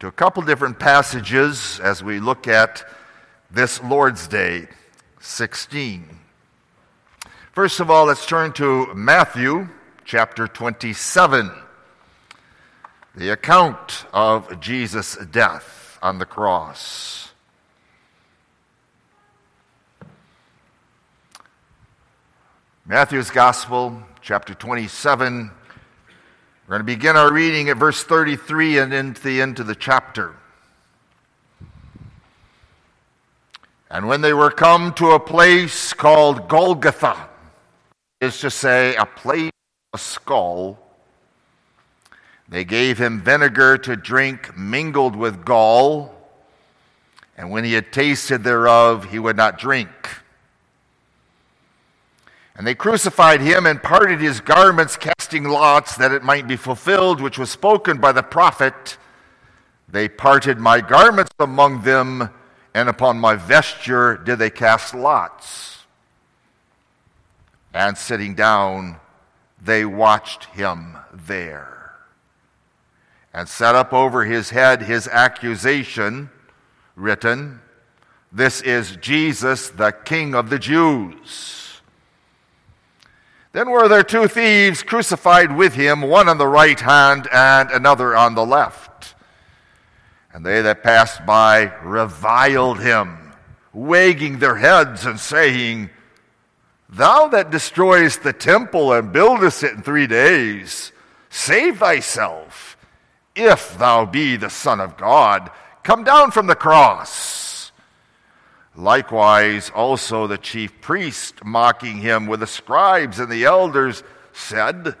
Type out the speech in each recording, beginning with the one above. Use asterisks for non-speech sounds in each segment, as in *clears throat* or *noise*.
to a couple different passages as we look at this Lord's Day 16. First of all, let's turn to Matthew chapter 27, the account of Jesus' death on the cross. Matthew's Gospel, chapter 27, we're going to begin our reading at verse 33 and into the end of the chapter. And when they were come to a place called Golgotha, is to say, a place, a skull, they gave him vinegar to drink mingled with gall, and when he had tasted thereof, he would not drink. And they crucified him and parted his garments, casting lots that it might be fulfilled, which was spoken by the prophet. They parted my garments among them, and upon my vesture did they cast lots. And sitting down, they watched him there, and set up over his head his accusation, written, This is Jesus, the King of the Jews. Then were there two thieves crucified with him, one on the right hand and another on the left. And they that passed by reviled him, wagging their heads and saying, Thou that destroyest the temple and buildest it in three days, save thyself. If thou be the Son of God, come down from the cross. Likewise, also the chief priest, mocking him with the scribes and the elders, said,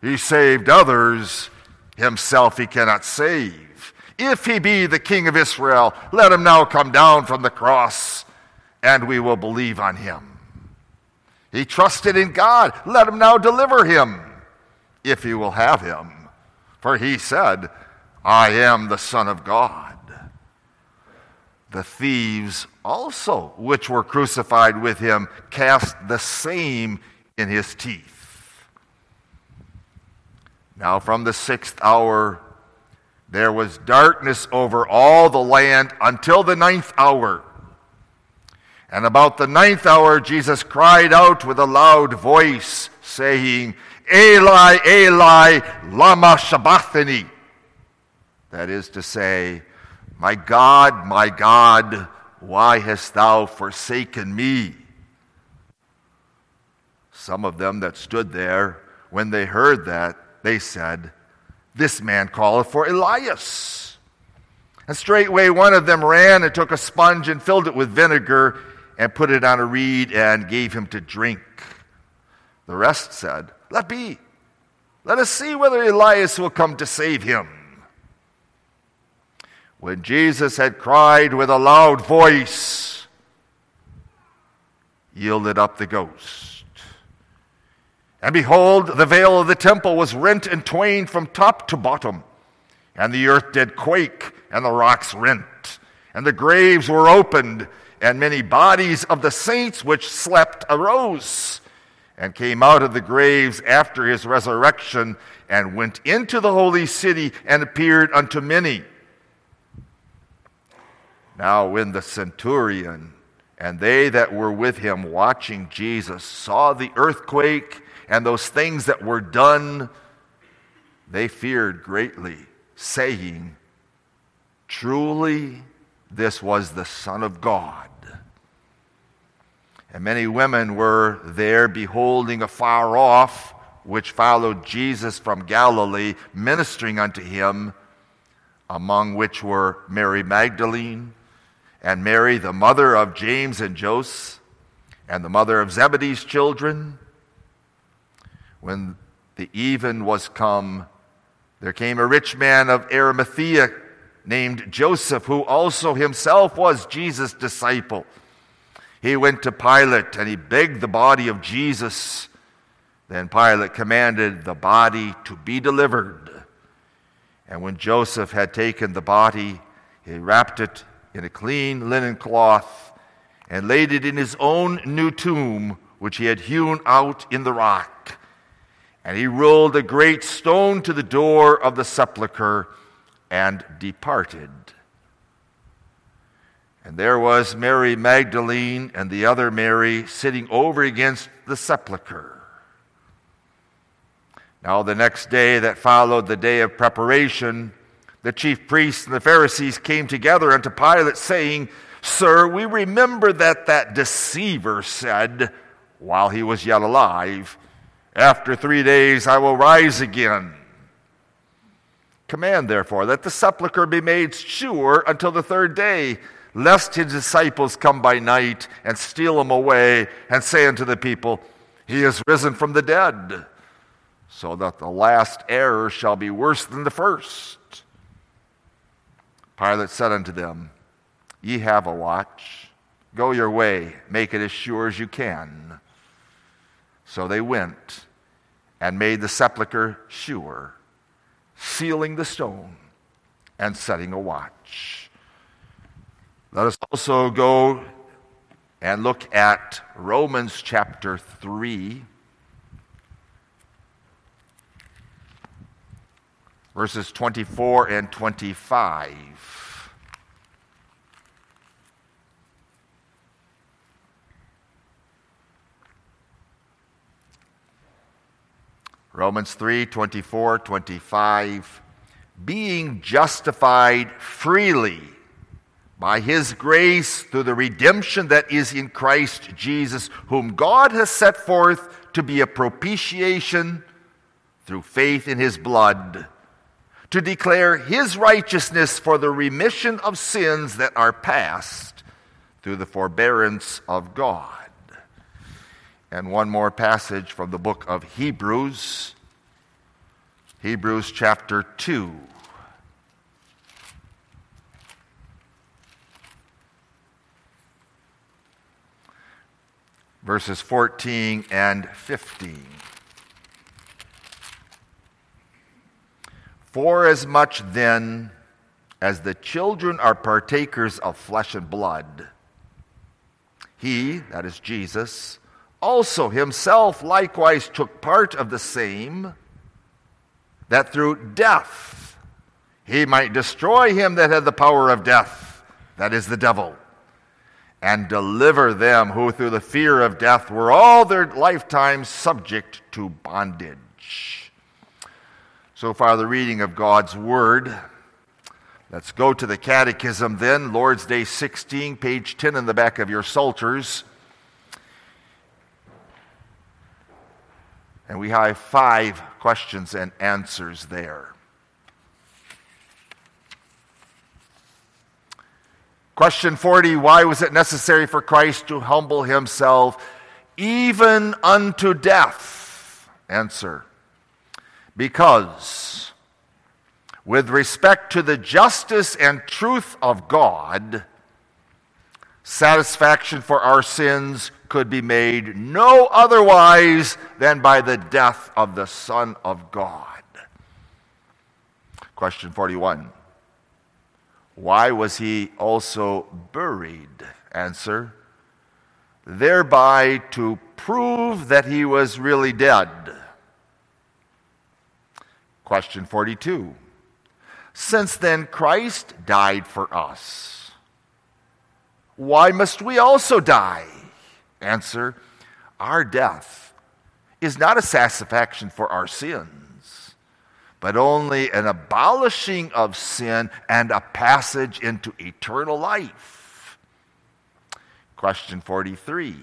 He saved others, himself he cannot save. If he be the king of Israel, let him now come down from the cross, and we will believe on him. He trusted in God, let him now deliver him, if he will have him. For he said, I am the Son of God the thieves also, which were crucified with him, cast the same in his teeth. Now, from the sixth hour, there was darkness over all the land until the ninth hour. And about the ninth hour, Jesus cried out with a loud voice, saying, Eli, Eli, Lama Sabachthani. That is to say, my God, my God, why hast thou forsaken me? Some of them that stood there, when they heard that, they said, This man calleth for Elias. And straightway one of them ran and took a sponge and filled it with vinegar and put it on a reed and gave him to drink. The rest said, Let be. Let us see whether Elias will come to save him. When Jesus had cried with a loud voice, yielded up the ghost. And behold, the veil of the temple was rent in twain from top to bottom, and the earth did quake, and the rocks rent, and the graves were opened, and many bodies of the saints which slept arose, and came out of the graves after his resurrection, and went into the holy city, and appeared unto many. Now, when the centurion and they that were with him watching Jesus saw the earthquake and those things that were done, they feared greatly, saying, Truly, this was the Son of God. And many women were there beholding afar off, which followed Jesus from Galilee, ministering unto him, among which were Mary Magdalene and Mary, the mother of James and Joseph, and the mother of Zebedee's children. When the even was come, there came a rich man of Arimathea named Joseph, who also himself was Jesus' disciple. He went to Pilate and he begged the body of Jesus. Then Pilate commanded the body to be delivered. And when Joseph had taken the body, he wrapped it in a clean linen cloth and laid it in his own new tomb, which he had hewn out in the rock. And he rolled a great stone to the door of the sepulchre and departed. And there was Mary Magdalene and the other Mary sitting over against the sepulchre. Now, the next day that followed the day of preparation, the chief priests and the Pharisees came together unto Pilate, saying, Sir, we remember that that deceiver said, while he was yet alive, After three days I will rise again. Command, therefore, that the sepulchre be made sure until the third day lest his disciples come by night and steal him away and say unto the people, He is risen from the dead, so that the last error shall be worse than the first. Pilate said unto them, Ye have a watch. Go your way, make it as sure as you can. So they went and made the sepulchre sure, sealing the stone and setting a watch. Let us also go and look at Romans chapter 3, verses 24 and 25. Romans 3 24, 25. Being justified freely by his grace through the redemption that is in Christ Jesus, whom God has set forth to be a propitiation through faith in his blood, to declare his righteousness for the remission of sins that are past through the forbearance of God. And one more passage from the book of Hebrews, Hebrews chapter 2. verses 14 and 15. For as much then as the children are partakers of flesh and blood, he, that is Jesus, also himself likewise took part of the same, that through death he might destroy him that had the power of death, that is the devil and deliver them who through the fear of death were all their lifetime subject to bondage. So far, the reading of God's Word. Let's go to the Catechism then, Lord's Day 16, page 10 in the back of your Psalters. And we have five questions and answers there. Question 40 Why was it necessary for Christ to humble himself even unto death? Answer Because, with respect to the justice and truth of God, satisfaction for our sins could be made no otherwise than by the death of the Son of God. Question 41. Why was he also buried? Answer Thereby to prove that he was really dead. Question 42. Since then Christ died for us, why must we also die? Answer Our death is not a satisfaction for our sins but only an abolishing of sin and a passage into eternal life. Question 43.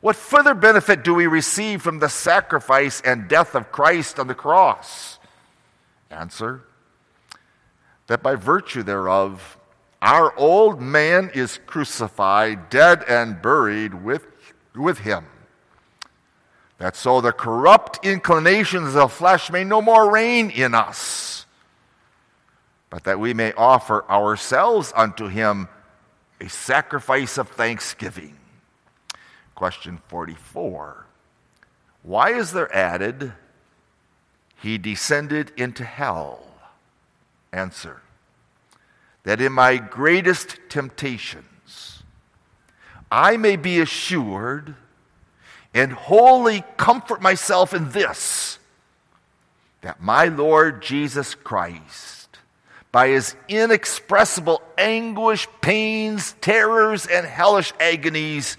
What further benefit do we receive from the sacrifice and death of Christ on the cross? Answer that by virtue thereof, our old man is crucified, dead, and buried with, with him that so the corrupt inclinations of flesh may no more reign in us, but that we may offer ourselves unto him a sacrifice of thanksgiving. Question 44 Why is there added, He descended into hell? Answer That in my greatest temptations I may be assured and wholly comfort myself in this that my Lord Jesus Christ, by his inexpressible anguish, pains, terrors, and hellish agonies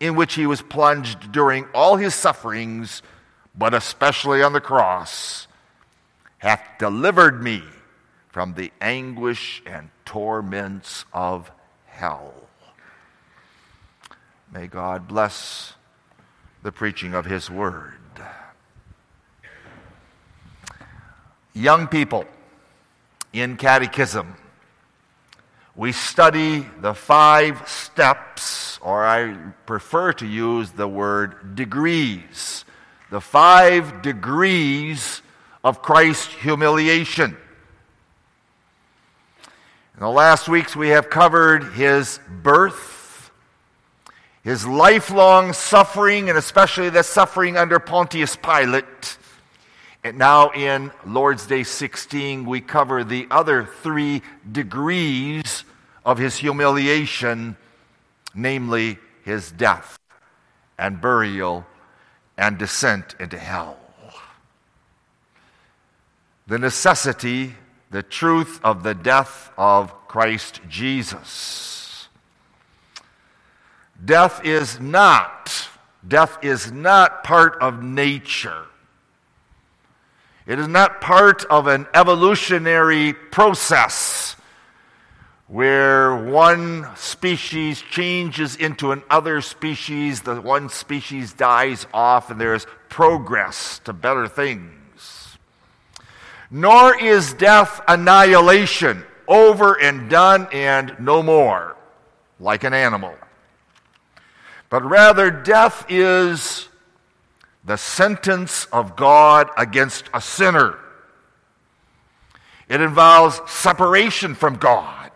in which he was plunged during all his sufferings, but especially on the cross, hath delivered me from the anguish and torments of hell. May God bless the preaching of his word. Young people, in catechism, we study the five steps, or I prefer to use the word degrees, the five degrees of Christ's humiliation. In the last weeks, we have covered his birth, his lifelong suffering, and especially the suffering under Pontius Pilate and now in Lord's Day 16, we cover the other three degrees of his humiliation, namely his death and burial and descent into hell. The necessity, the truth of the death of Christ Jesus. Death is not, death is not part of nature. It is not part of an evolutionary process where one species changes into another species, the one species dies off, and there's progress to better things. Nor is death annihilation, over and done and no more, like an animal. But rather, death is the sentence of God against a sinner. It involves separation from God.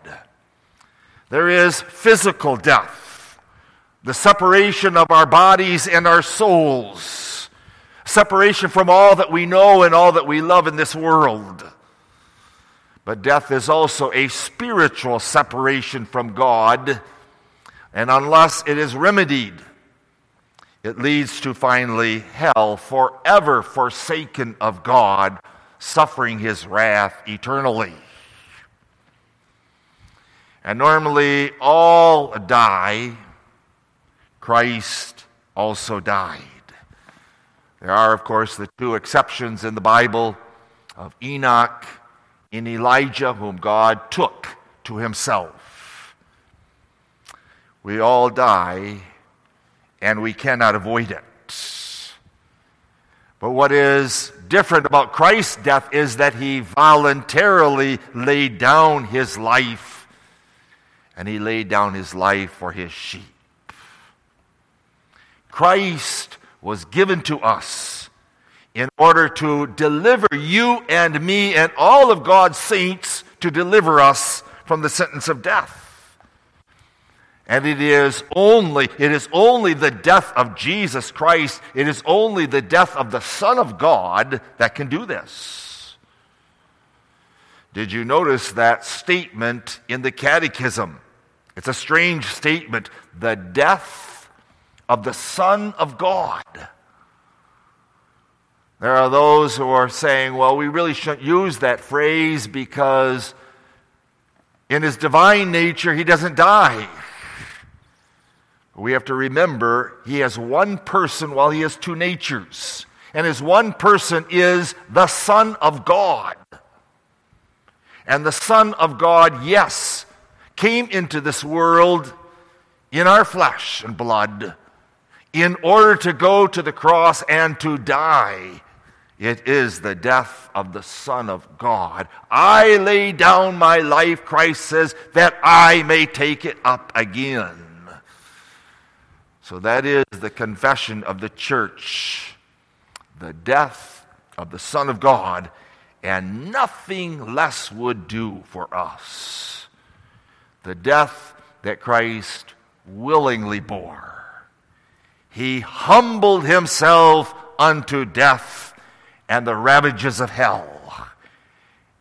There is physical death, the separation of our bodies and our souls, separation from all that we know and all that we love in this world. But death is also a spiritual separation from God, and unless it is remedied, it leads to finally hell, forever forsaken of God, suffering his wrath eternally. And normally all die. Christ also died. There are, of course, the two exceptions in the Bible of Enoch and Elijah, whom God took to himself. We all die and we cannot avoid it. But what is different about Christ's death is that he voluntarily laid down his life, and he laid down his life for his sheep. Christ was given to us in order to deliver you and me and all of God's saints to deliver us from the sentence of death. And it is only, it is only the death of Jesus Christ, it is only the death of the Son of God that can do this. Did you notice that statement in the Catechism? It's a strange statement. The death of the Son of God. There are those who are saying, well, we really shouldn't use that phrase because in his divine nature, he doesn't die. We have to remember he has one person while he has two natures. And his one person is the Son of God. And the Son of God, yes, came into this world in our flesh and blood in order to go to the cross and to die. It is the death of the Son of God. I lay down my life, Christ says, that I may take it up again. So that is the confession of the church the death of the Son of God, and nothing less would do for us. The death that Christ willingly bore. He humbled himself unto death and the ravages of hell.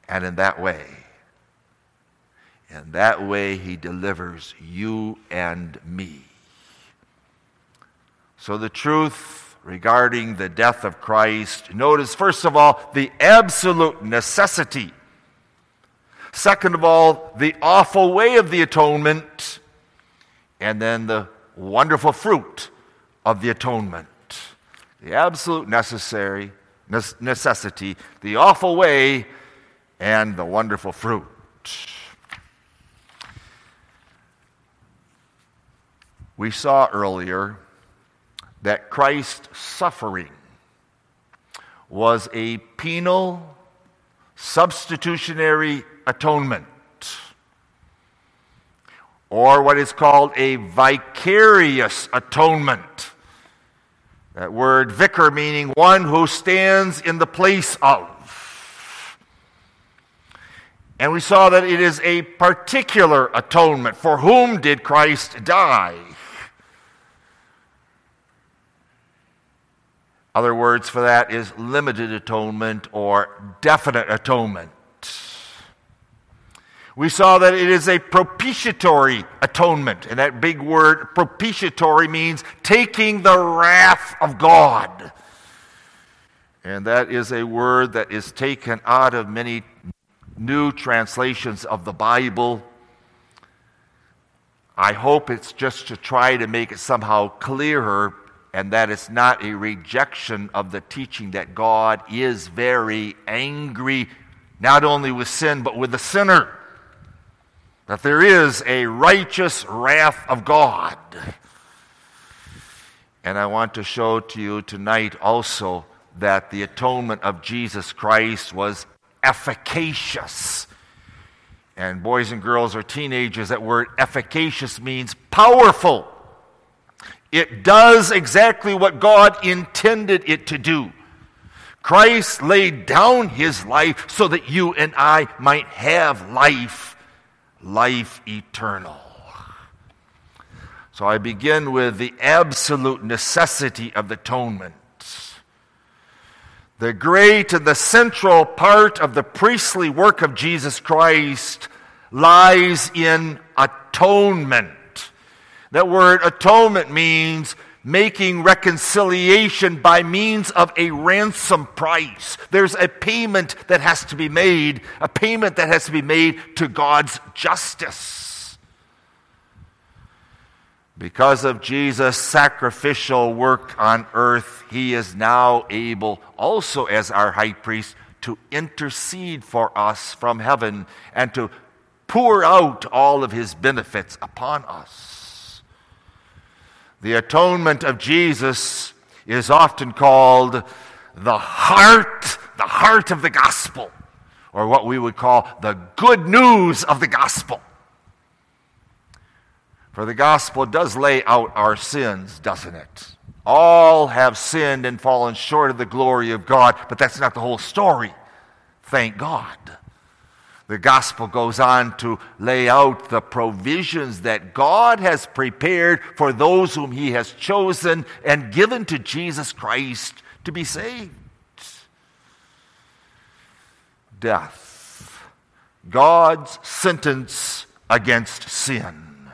And in that way, in that way, he delivers you and me. So, the truth regarding the death of Christ, notice first of all the absolute necessity. Second of all, the awful way of the atonement. And then the wonderful fruit of the atonement. The absolute necessary necessity, the awful way, and the wonderful fruit. We saw earlier that Christ's suffering was a penal, substitutionary atonement, or what is called a vicarious atonement. That word vicar meaning one who stands in the place of. And we saw that it is a particular atonement. For whom did Christ die? Other words for that is limited atonement or definite atonement. We saw that it is a propitiatory atonement. And that big word, propitiatory, means taking the wrath of God. And that is a word that is taken out of many new translations of the Bible. I hope it's just to try to make it somehow clearer and that it's not a rejection of the teaching that God is very angry, not only with sin, but with the sinner that there is a righteous wrath of God. And I want to show to you tonight also that the atonement of Jesus Christ was efficacious. And boys and girls or teenagers, that word efficacious means powerful. It does exactly what God intended it to do. Christ laid down his life so that you and I might have life life eternal. So I begin with the absolute necessity of the atonement. The great and the central part of the priestly work of Jesus Christ lies in atonement. That word atonement means making reconciliation by means of a ransom price. There's a payment that has to be made, a payment that has to be made to God's justice. Because of Jesus' sacrificial work on earth, he is now able, also as our high priest, to intercede for us from heaven and to pour out all of his benefits upon us. The atonement of Jesus is often called the heart, the heart of the gospel, or what we would call the good news of the gospel. For the gospel does lay out our sins, doesn't it? All have sinned and fallen short of the glory of God, but that's not the whole story. Thank God. The gospel goes on to lay out the provisions that God has prepared for those whom He has chosen and given to Jesus Christ to be saved. Death, God's sentence against sin.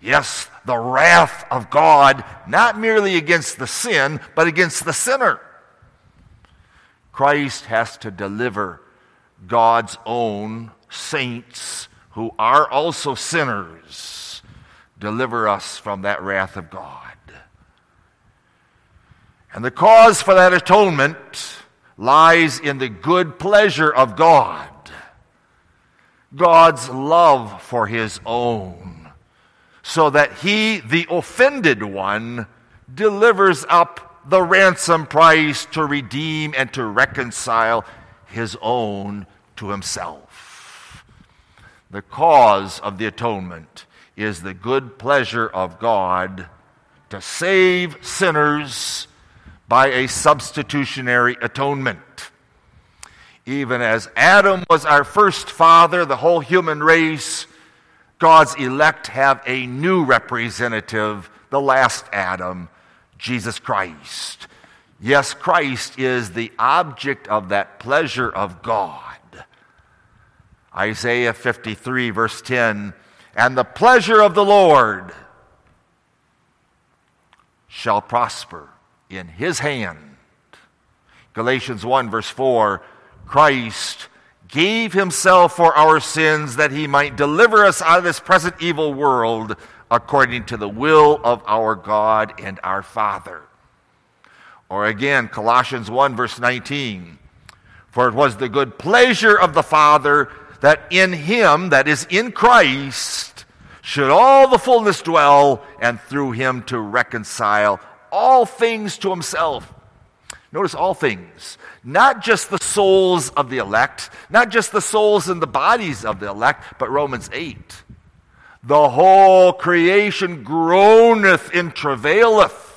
Yes, the wrath of God, not merely against the sin, but against the sinner. Christ has to deliver God's own saints who are also sinners. Deliver us from that wrath of God. And the cause for that atonement lies in the good pleasure of God, God's love for his own, so that he, the offended one, delivers up the ransom price to redeem and to reconcile his own to himself. The cause of the atonement is the good pleasure of God to save sinners by a substitutionary atonement. Even as Adam was our first father, the whole human race, God's elect have a new representative, the last Adam, Jesus Christ. Yes, Christ is the object of that pleasure of God. Isaiah 53, verse 10 And the pleasure of the Lord shall prosper in his hand. Galatians 1, verse 4 Christ gave himself for our sins that he might deliver us out of this present evil world according to the will of our God and our Father. Or again, Colossians 1, verse 19. For it was the good pleasure of the Father that in him, that is in Christ, should all the fullness dwell, and through him to reconcile all things to himself. Notice all things, not just the souls of the elect, not just the souls and the bodies of the elect, but Romans 8. The whole creation groaneth and travaileth.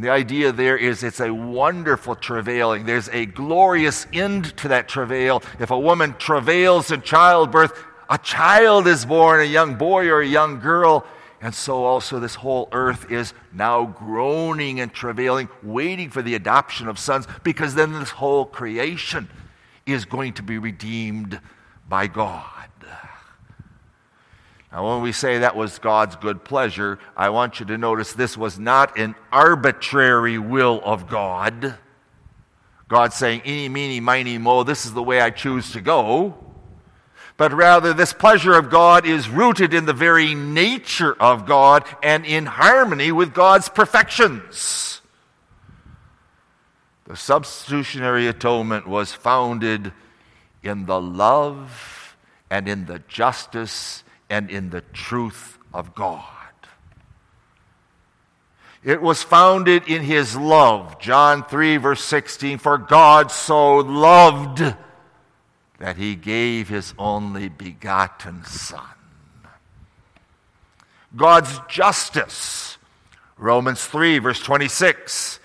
And the idea there is it's a wonderful travailing. There's a glorious end to that travail. If a woman travails in childbirth, a child is born, a young boy or a young girl. And so also this whole earth is now groaning and travailing, waiting for the adoption of sons, because then this whole creation is going to be redeemed by God. Now, when we say that was God's good pleasure, I want you to notice this was not an arbitrary will of God. God saying, eeny, meeny, miny, mo, this is the way I choose to go. But rather, this pleasure of God is rooted in the very nature of God and in harmony with God's perfections. The substitutionary atonement was founded in the love and in the justice and in the truth of God. It was founded in his love. John 3, verse 16 For God so loved that he gave his only begotten Son. God's justice. Romans 3, verse 26.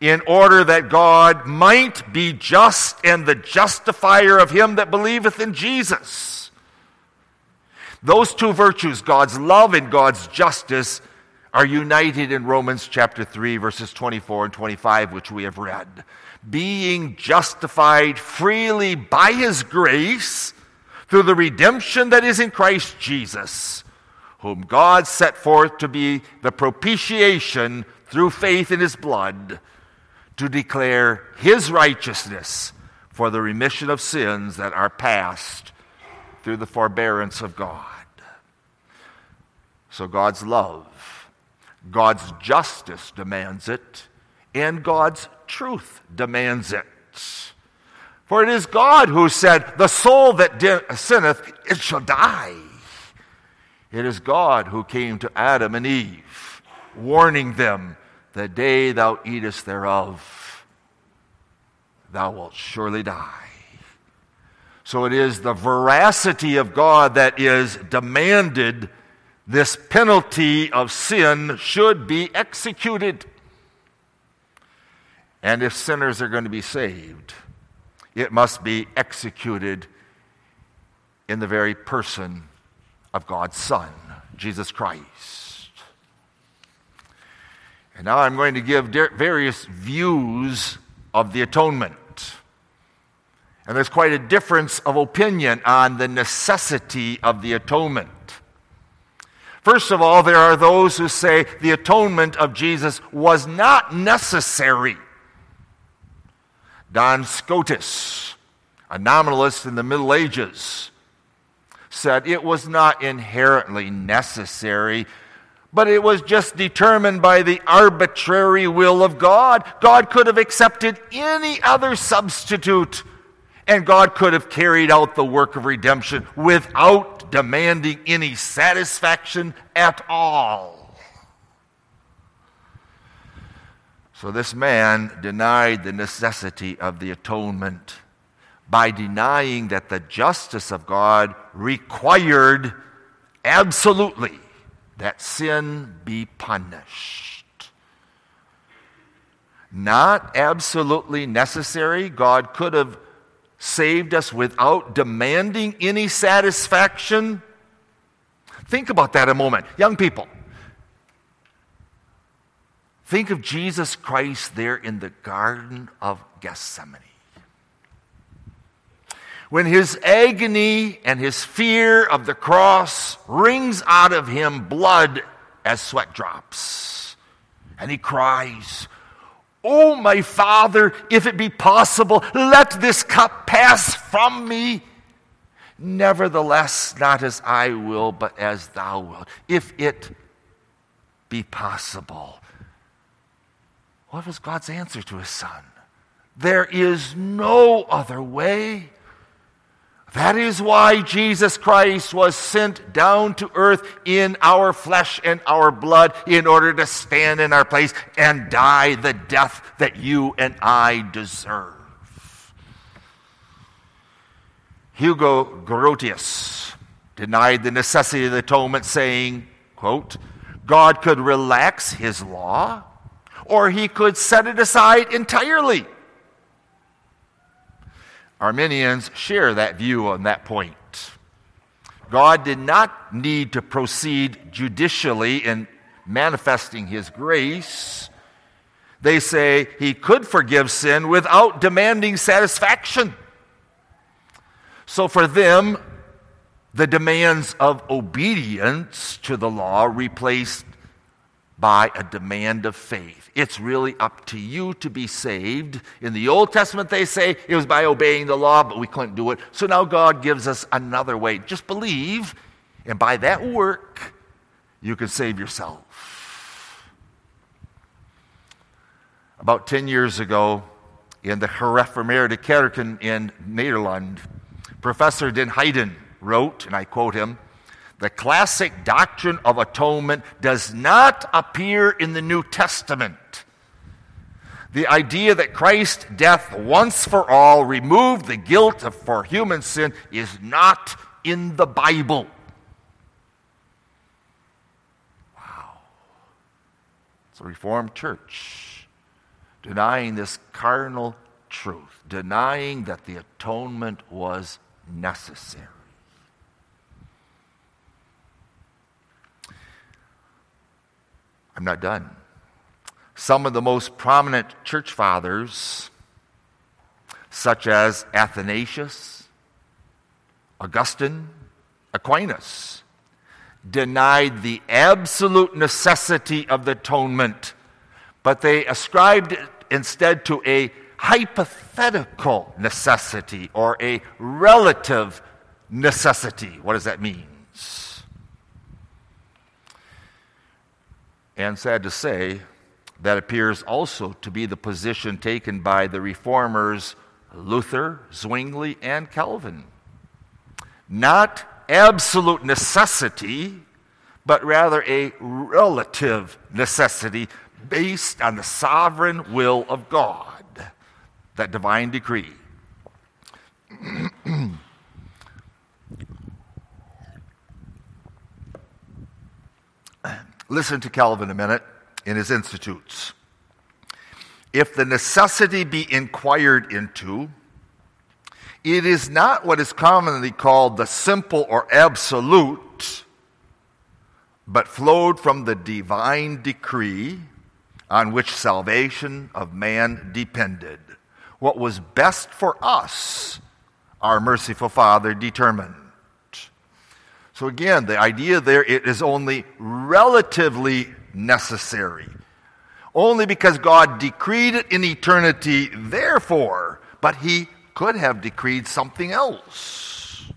In order that God might be just and the justifier of him that believeth in Jesus. Those two virtues, God's love and God's justice, are united in Romans chapter 3, verses 24 and 25, which we have read. Being justified freely by his grace through the redemption that is in Christ Jesus, whom God set forth to be the propitiation through faith in his blood, to declare his righteousness for the remission of sins that are past through the forbearance of God. So God's love, God's justice demands it, and God's truth demands it. For it is God who said, The soul that sinneth, it shall die. It is God who came to Adam and Eve, warning them, The day thou eatest thereof, thou wilt surely die. So it is the veracity of God that is demanded. This penalty of sin should be executed. And if sinners are going to be saved, it must be executed in the very person of God's Son, Jesus Christ. And now I'm going to give various views of the atonement. And there's quite a difference of opinion on the necessity of the atonement. First of all, there are those who say the atonement of Jesus was not necessary. Duns Scotus, a nominalist in the Middle Ages, said it was not inherently necessary, but it was just determined by the arbitrary will of God. God could have accepted any other substitute and God could have carried out the work of redemption without demanding any satisfaction at all. So this man denied the necessity of the atonement by denying that the justice of God required absolutely that sin be punished. Not absolutely necessary. God could have saved us without demanding any satisfaction? Think about that a moment. Young people, think of Jesus Christ there in the Garden of Gethsemane. When his agony and his fear of the cross wrings out of him blood as sweat drops, and he cries, Oh, my Father, if it be possible, let this cup pass from me. Nevertheless, not as I will, but as thou wilt. If it be possible. What was God's answer to his son? There is no other way. That is why Jesus Christ was sent down to earth in our flesh and our blood in order to stand in our place and die the death that you and I deserve. Hugo Grotius denied the necessity of the atonement, saying, quote, God could relax his law, or he could set it aside entirely. Arminians share that view on that point. God did not need to proceed judicially in manifesting his grace. They say he could forgive sin without demanding satisfaction. So for them, the demands of obedience to the law replaced by a demand of faith. It's really up to you to be saved. In the Old Testament, they say it was by obeying the law, but we couldn't do it. So now God gives us another way. Just believe, and by that work, you can save yourself. About 10 years ago, in the Gereformeerde Kerken in Nederland, Professor Den Heyer wrote, and I quote him, the classic doctrine of atonement does not appear in the New Testament. The idea that Christ's death once for all removed the guilt of, for human sin is not in the Bible. Wow. It's a Reformed church denying this carnal truth, denying that the atonement was necessary. I'm not done. Some of the most prominent church fathers, such as Athanasius, Augustine, Aquinas, denied the absolute necessity of the atonement, but they ascribed it instead to a hypothetical necessity or a relative necessity. What does that mean? And sad to say, that appears also to be the position taken by the reformers Luther, Zwingli, and Calvin. Not absolute necessity, but rather a relative necessity based on the sovereign will of God, that divine decree. *clears throat* Listen to Calvin a minute in his Institutes. If the necessity be inquired into, it is not what is commonly called the simple or absolute, but flowed from the divine decree on which salvation of man depended. What was best for us, our merciful Father determined. So again, the idea there it is only relatively necessary. Only because God decreed it in eternity, therefore, but he could have decreed something else.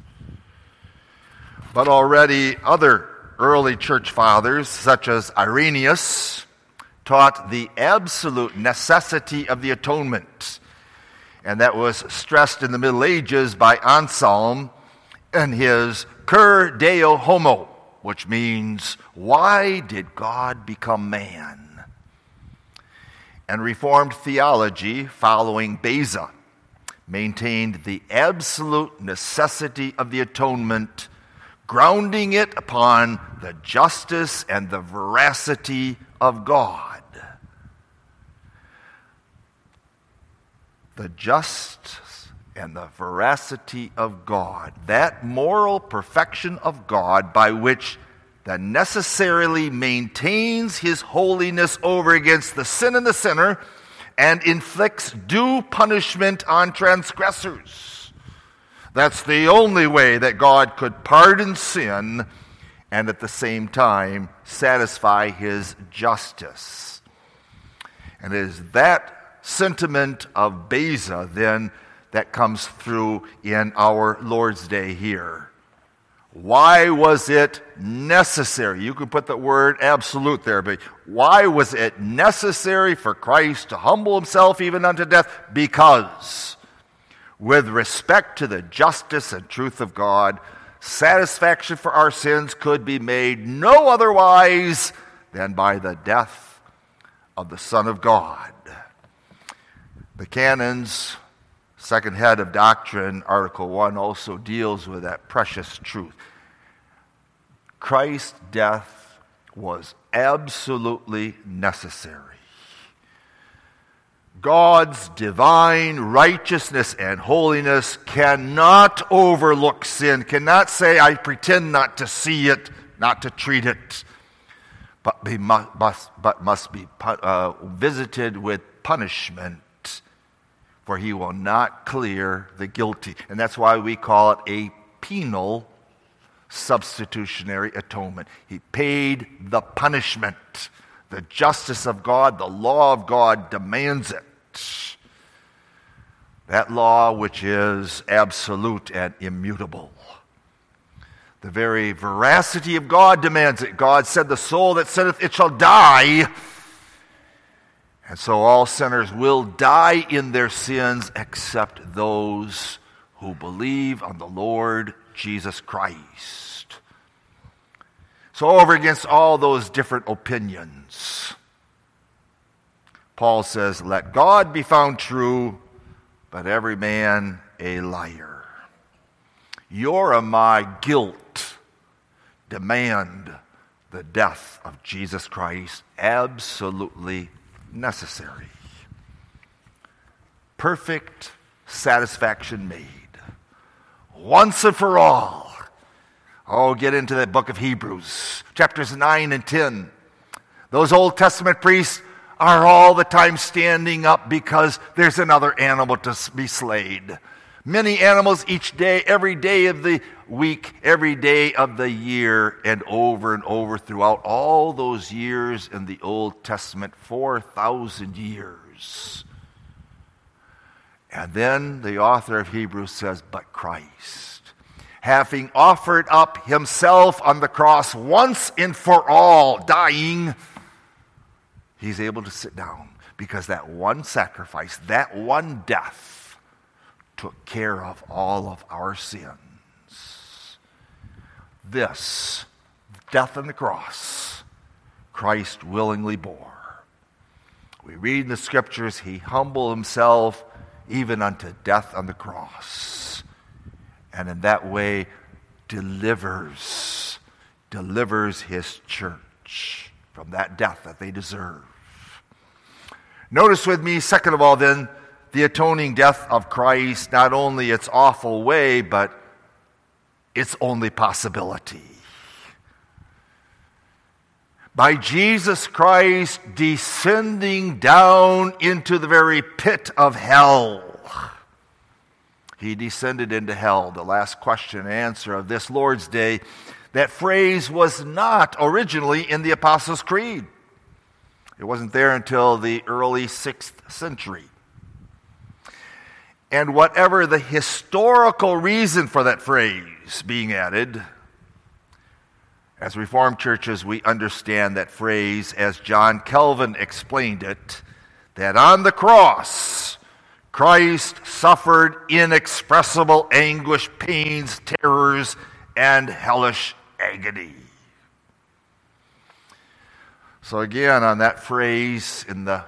But already other early church fathers, such as Irenaeus, taught the absolute necessity of the atonement. And that was stressed in the Middle Ages by Anselm in his Cur Deus Homo, which means, why did God become man? And Reformed theology, following Beza, maintained the absolute necessity of the atonement, grounding it upon the justice and the veracity of God. The just and the veracity of God, that moral perfection of God by which that necessarily maintains his holiness over against the sin and the sinner and inflicts due punishment on transgressors. That's the only way that God could pardon sin and at the same time satisfy his justice. And it is that sentiment of Beza then that comes through in our Lord's Day here. Why was it necessary? You could put the word absolute there, but why was it necessary for Christ to humble himself even unto death? Because, with respect to the justice and truth of God, satisfaction for our sins could be made no otherwise than by the death of the Son of God. The canons second head of doctrine, Article 1, also deals with that precious truth. Christ's death was absolutely necessary. God's divine righteousness and holiness cannot overlook sin, cannot say, I pretend not to see it, not to treat it, but, must, but must be uh, visited with punishment for he will not clear the guilty. And that's why we call it a penal substitutionary atonement. He paid the punishment. The justice of God, the law of God demands it. That law which is absolute and immutable. The very veracity of God demands it. God said, The soul that sinneth, it shall die. And so all sinners will die in their sins except those who believe on the Lord Jesus Christ. So, over against all those different opinions, Paul says, Let God be found true, but every man a liar. Your and my guilt demand the death of Jesus Christ absolutely necessary. Perfect satisfaction made. Once and for all. Oh, get into that book of Hebrews, chapters 9 and 10. Those Old Testament priests are all the time standing up because there's another animal to be slayed. Many animals each day, every day of the week, every day of the year, and over and over throughout all those years in the Old Testament 4,000 years. And then the author of Hebrews says, But Christ, having offered up himself on the cross once and for all, dying, he's able to sit down because that one sacrifice, that one death, took care of all of our sins. This, death on the cross, Christ willingly bore. We read in the scriptures, he humbled himself even unto death on the cross. And in that way, delivers, delivers his church from that death that they deserve. Notice with me, second of all, then, the atoning death of Christ, not only its awful way, but its only possibility. By Jesus Christ descending down into the very pit of hell. He descended into hell. The last question and answer of this Lord's Day. That phrase was not originally in the Apostles' Creed. It wasn't there until the early sixth century and whatever the historical reason for that phrase being added, as Reformed churches, we understand that phrase as John Calvin explained it that on the cross, Christ suffered inexpressible anguish, pains, terrors, and hellish agony. So, again, on that phrase in the,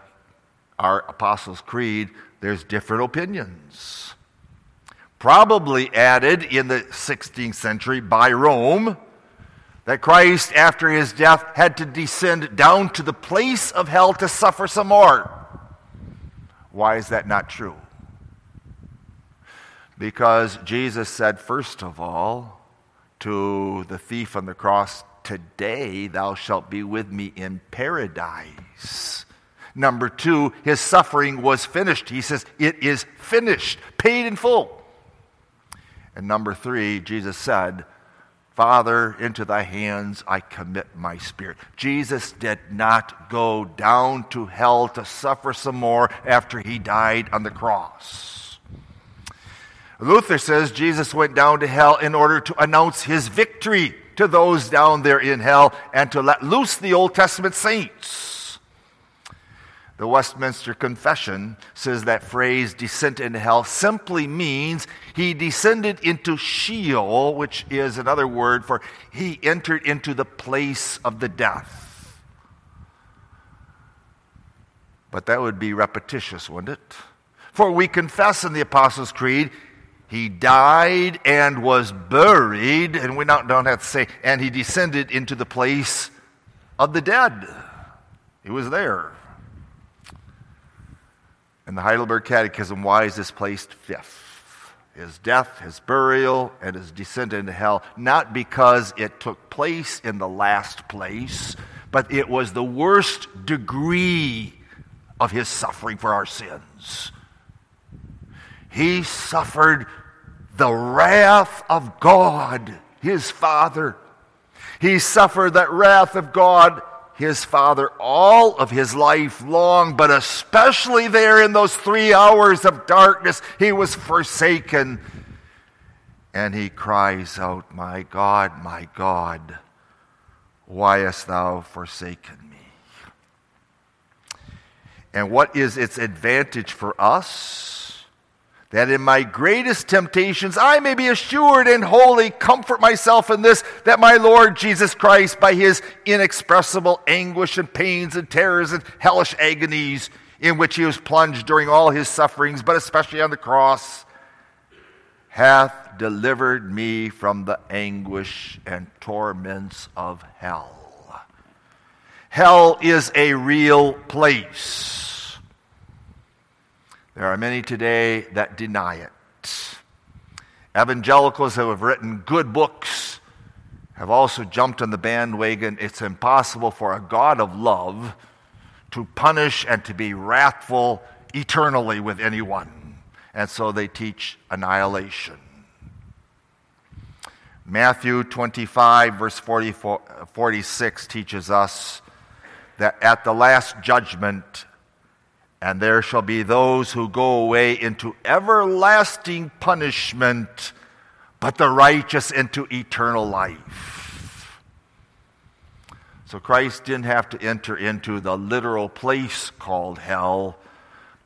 our Apostles' Creed, there's different opinions. Probably added in the 16th century by Rome that Christ, after his death, had to descend down to the place of hell to suffer some more. Why is that not true? Because Jesus said, first of all, to the thief on the cross, Today thou shalt be with me in paradise. Number two, his suffering was finished. He says, It is finished, paid in full. And number three, Jesus said, Father, into thy hands I commit my spirit. Jesus did not go down to hell to suffer some more after he died on the cross. Luther says Jesus went down to hell in order to announce his victory to those down there in hell and to let loose the Old Testament saints. The Westminster Confession says that phrase, descent into hell, simply means he descended into Sheol, which is another word for he entered into the place of the death. But that would be repetitious, wouldn't it? For we confess in the Apostles' Creed, he died and was buried, and we don't, have to say, and he descended into the place of the dead. He was there. In the Heidelberg Catechism, why is this placed fifth? His death, his burial, and his descent into hell, not because it took place in the last place, but it was the worst degree of his suffering for our sins. He suffered the wrath of God, his Father. He suffered that wrath of God his father all of his life long, but especially there in those three hours of darkness, he was forsaken. And he cries out, My God, my God, why hast thou forsaken me? And what is its advantage for us? That in my greatest temptations I may be assured and wholly comfort myself in this, that my Lord Jesus Christ, by his inexpressible anguish and pains and terrors and hellish agonies in which he was plunged during all his sufferings, but especially on the cross, hath delivered me from the anguish and torments of hell. Hell is a real place. There are many today that deny it. Evangelicals who have written good books have also jumped on the bandwagon. It's impossible for a God of love to punish and to be wrathful eternally with anyone. And so they teach annihilation. Matthew 25, verse 44, 46 teaches us that at the last judgment, and there shall be those who go away into everlasting punishment, but the righteous into eternal life. So Christ didn't have to enter into the literal place called hell,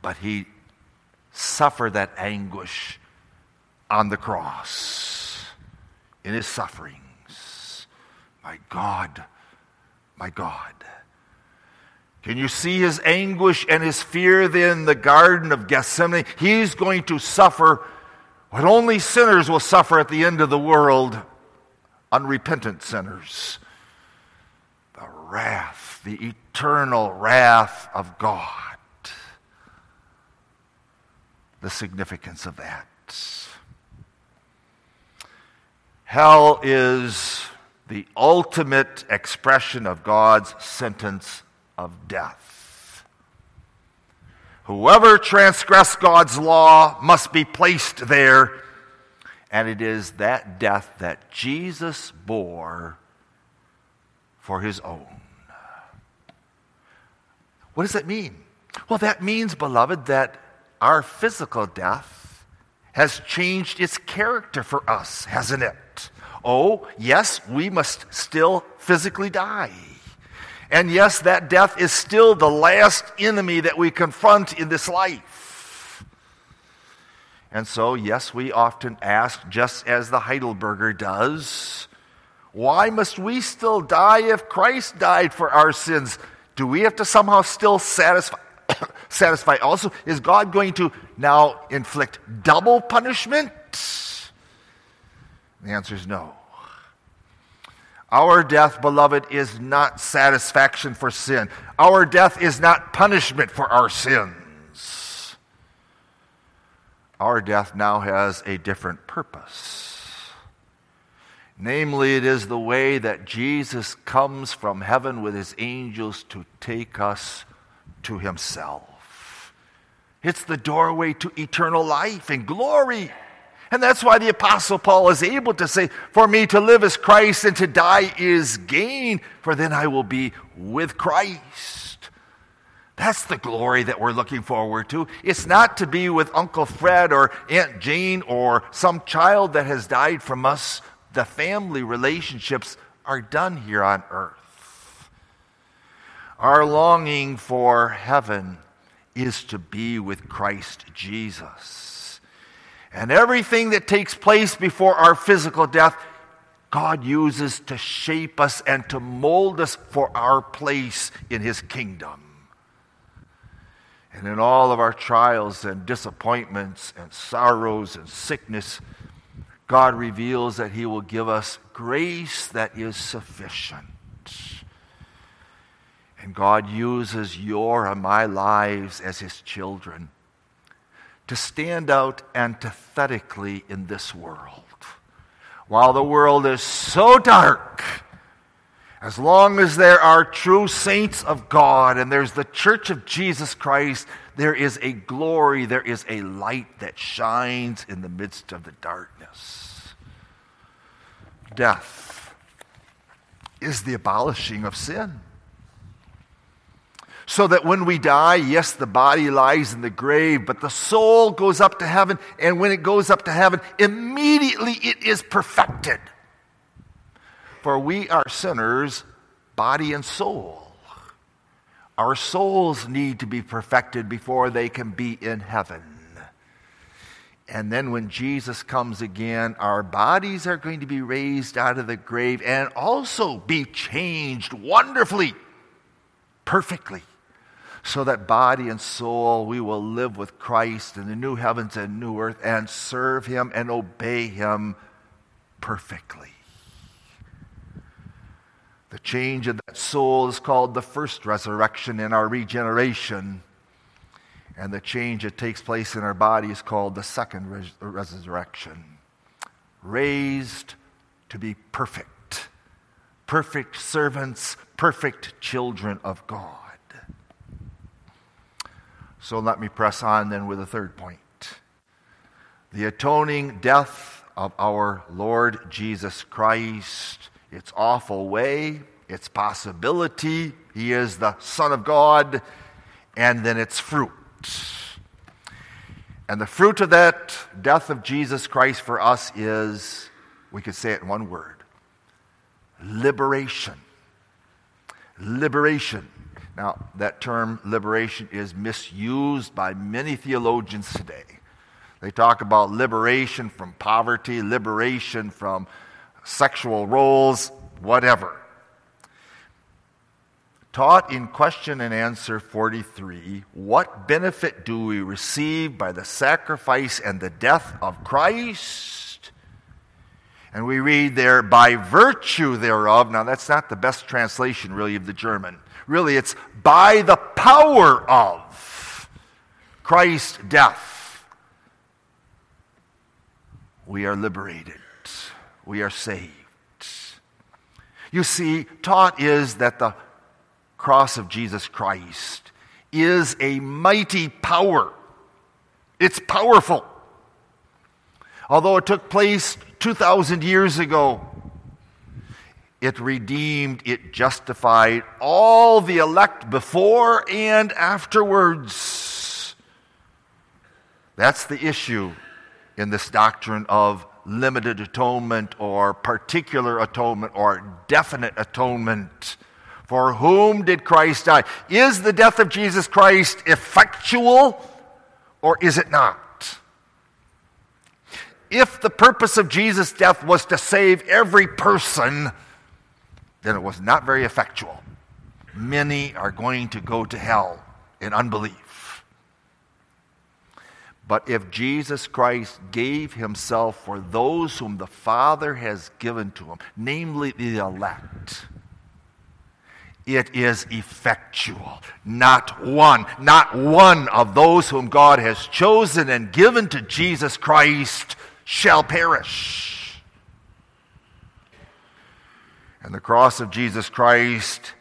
but he suffered that anguish on the cross in his sufferings. My God, my God. Can you see his anguish and his fear then in the Garden of Gethsemane? He's going to suffer what only sinners will suffer at the end of the world unrepentant sinners. The wrath, the eternal wrath of God. The significance of that. Hell is the ultimate expression of God's sentence of death. Whoever transgress God's law must be placed there, and it is that death that Jesus bore for his own. What does that mean? Well, that means, beloved, that our physical death has changed its character for us, hasn't it? Oh, yes, we must still physically die. And yes, that death is still the last enemy that we confront in this life. And so, yes, we often ask, just as the Heidelberger does, why must we still die if Christ died for our sins? Do we have to somehow still satisfy? *coughs* satisfy also? Is God going to now inflict double punishment? The answer is no. Our death, beloved, is not satisfaction for sin. Our death is not punishment for our sins. Our death now has a different purpose. Namely, it is the way that Jesus comes from heaven with his angels to take us to himself. It's the doorway to eternal life and glory. And that's why the Apostle Paul is able to say, For me to live is Christ and to die is gain, for then I will be with Christ. That's the glory that we're looking forward to. It's not to be with Uncle Fred or Aunt Jane or some child that has died from us. The family relationships are done here on earth. Our longing for heaven is to be with Christ Jesus. And everything that takes place before our physical death, God uses to shape us and to mold us for our place in His kingdom. And in all of our trials and disappointments and sorrows and sickness, God reveals that He will give us grace that is sufficient. And God uses your and my lives as His children to stand out antithetically in this world. While the world is so dark, as long as there are true saints of God and there's the church of Jesus Christ, there is a glory, there is a light that shines in the midst of the darkness. Death is the abolishing of sin so that when we die, yes, the body lies in the grave, but the soul goes up to heaven, and when it goes up to heaven, immediately it is perfected. For we are sinners, body and soul. Our souls need to be perfected before they can be in heaven. And then when Jesus comes again, our bodies are going to be raised out of the grave and also be changed wonderfully, perfectly so that body and soul we will live with Christ in the new heavens and new earth and serve Him and obey Him perfectly. The change of that soul is called the first resurrection in our regeneration. And the change that takes place in our body is called the second res- resurrection. Raised to be perfect. Perfect servants, perfect children of God. So let me press on then with a third point the atoning death of our Lord Jesus Christ, its awful way, its possibility. He is the Son of God, and then its fruit. And the fruit of that death of Jesus Christ for us is, we could say it in one word liberation. Liberation. Now, that term liberation is misused by many theologians today. They talk about liberation from poverty, liberation from sexual roles, whatever. Taught in question and answer 43, what benefit do we receive by the sacrifice and the death of Christ? And we read there, by virtue thereof. Now, that's not the best translation, really, of the German. Really, it's by the power of Christ's death, we are liberated, we are saved. You see, taught is that the cross of Jesus Christ is a mighty power. It's powerful. Although it took place 2,000 years ago, it redeemed, it justified all the elect before and afterwards. That's the issue in this doctrine of limited atonement or particular atonement or definite atonement. For whom did Christ die? Is the death of Jesus Christ effectual or is it not? If the purpose of Jesus' death was to save every person, then it was not very effectual. Many are going to go to hell in unbelief. But if Jesus Christ gave himself for those whom the Father has given to him, namely the elect, it is effectual. Not one, not one of those whom God has chosen and given to Jesus Christ shall perish. And the cross of Jesus Christ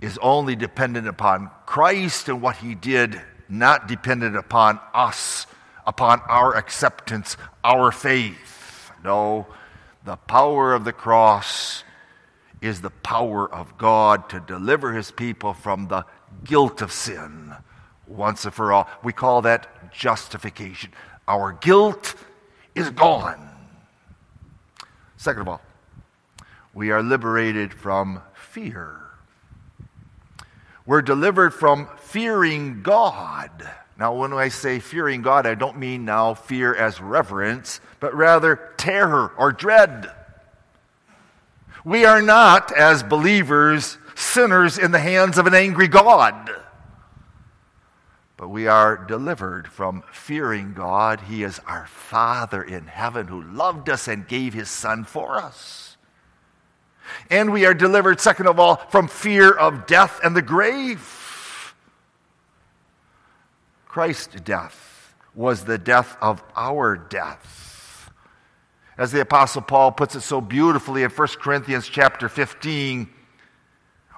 is only dependent upon Christ and what he did, not dependent upon us, upon our acceptance, our faith. No, the power of the cross is the power of God to deliver his people from the guilt of sin once and for all. We call that justification. Our guilt is gone. Second of all, we are liberated from fear. We're delivered from fearing God. Now, when I say fearing God, I don't mean now fear as reverence, but rather terror or dread. We are not, as believers, sinners in the hands of an angry God. But we are delivered from fearing God. He is our Father in heaven who loved us and gave His Son for us. And we are delivered, second of all, from fear of death and the grave. Christ's death was the death of our death. As the apostle Paul puts it so beautifully in 1 Corinthians chapter 15,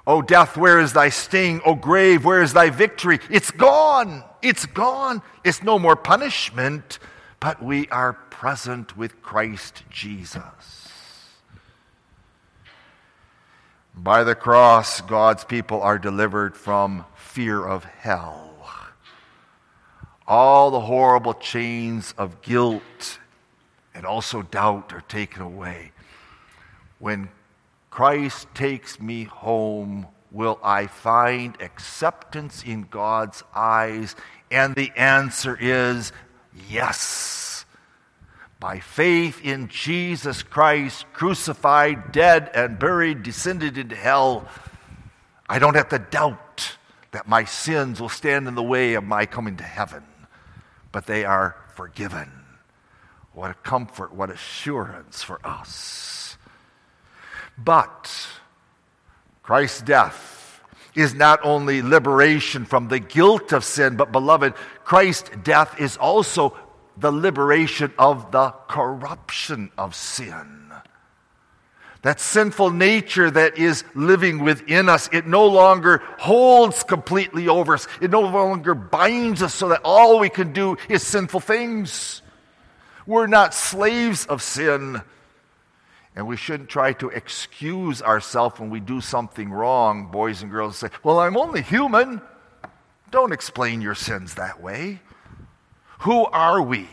O death, where is thy sting? O grave, where is thy victory? It's gone. It's gone. It's no more punishment, but we are present with Christ Jesus. By the cross, God's people are delivered from fear of hell. All the horrible chains of guilt and also doubt are taken away. When Christ takes me home, will I find acceptance in God's eyes? And the answer is yes. By faith in Jesus Christ, crucified, dead, and buried, descended into hell, I don't have to doubt that my sins will stand in the way of my coming to heaven, but they are forgiven. What a comfort, what assurance for us. But Christ's death is not only liberation from the guilt of sin, but beloved, Christ's death is also the liberation of the corruption of sin. That sinful nature that is living within us, it no longer holds completely over us. It no longer binds us so that all we can do is sinful things. We're not slaves of sin. And we shouldn't try to excuse ourselves when we do something wrong, boys and girls say, Well, I'm only human. Don't explain your sins that way. Who are we?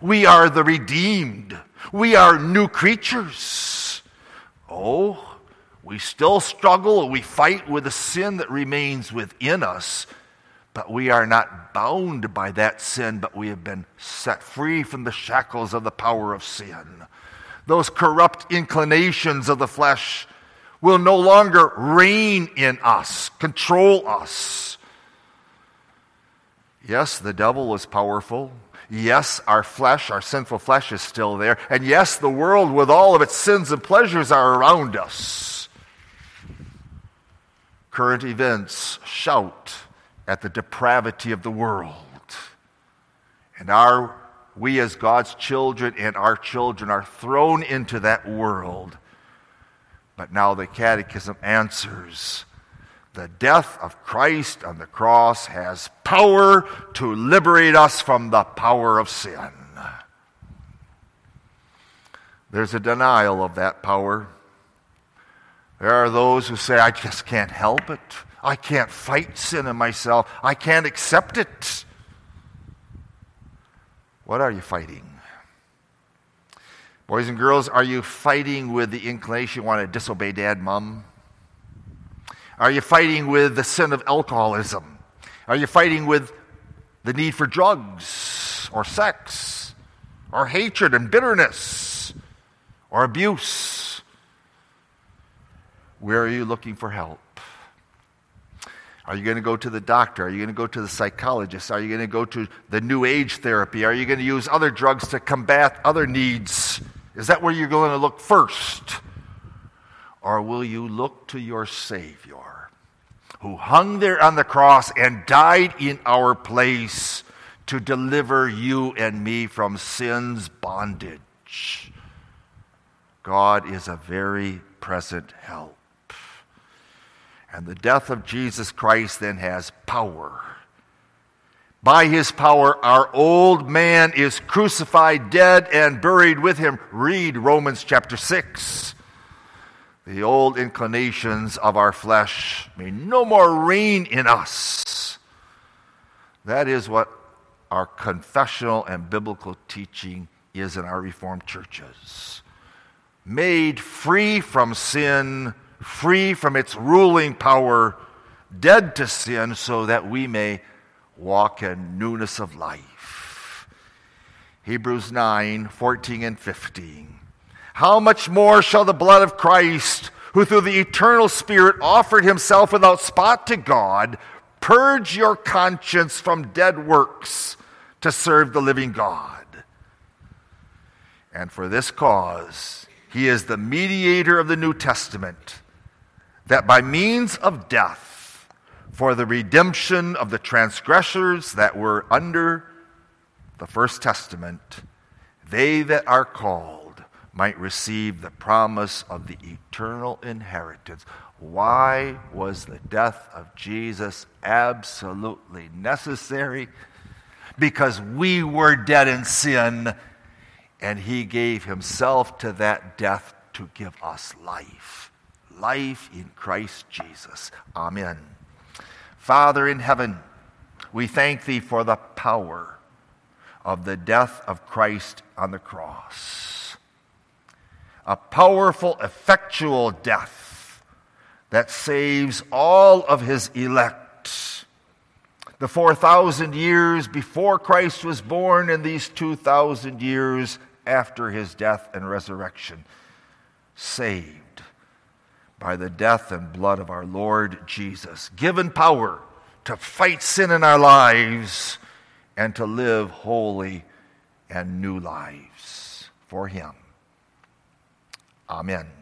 We are the redeemed. We are new creatures. Oh, we still struggle, we fight with the sin that remains within us, but we are not bound by that sin, but we have been set free from the shackles of the power of sin those corrupt inclinations of the flesh will no longer reign in us, control us. Yes, the devil is powerful. Yes, our flesh, our sinful flesh is still there. And yes, the world with all of its sins and pleasures are around us. Current events shout at the depravity of the world. And our we as God's children and our children are thrown into that world. But now the Catechism answers the death of Christ on the cross has power to liberate us from the power of sin. There's a denial of that power. There are those who say, I just can't help it. I can't fight sin in myself. I can't accept it. What are you fighting? Boys and girls, are you fighting with the inclination you want to disobey dad, mom? Are you fighting with the sin of alcoholism? Are you fighting with the need for drugs or sex or hatred and bitterness or abuse? Where are you looking for help? Are you going to go to the doctor? Are you going to go to the psychologist? Are you going to go to the new age therapy? Are you going to use other drugs to combat other needs? Is that where you're going to look first? Or will you look to your Savior who hung there on the cross and died in our place to deliver you and me from sin's bondage? God is a very present help. And the death of Jesus Christ then has power. By his power, our old man is crucified, dead, and buried with him. Read Romans chapter 6. The old inclinations of our flesh may no more reign in us. That is what our confessional and biblical teaching is in our Reformed churches. Made free from sin, free from its ruling power, dead to sin, so that we may walk in newness of life. Hebrews 9 14 and 15. How much more shall the blood of Christ, who through the eternal Spirit offered himself without spot to God, purge your conscience from dead works? to serve the living God. And for this cause, he is the mediator of the New Testament, that by means of death, for the redemption of the transgressors that were under the First Testament, they that are called might receive the promise of the eternal inheritance. Why was the death of Jesus absolutely necessary? because we were dead in sin, and he gave himself to that death to give us life. Life in Christ Jesus. Amen. Father in heaven, we thank thee for the power of the death of Christ on the cross. A powerful, effectual death that saves all of his elect the 4,000 years before Christ was born and these 2,000 years after his death and resurrection. Saved by the death and blood of our Lord Jesus, given power to fight sin in our lives and to live holy and new lives for him. Amen.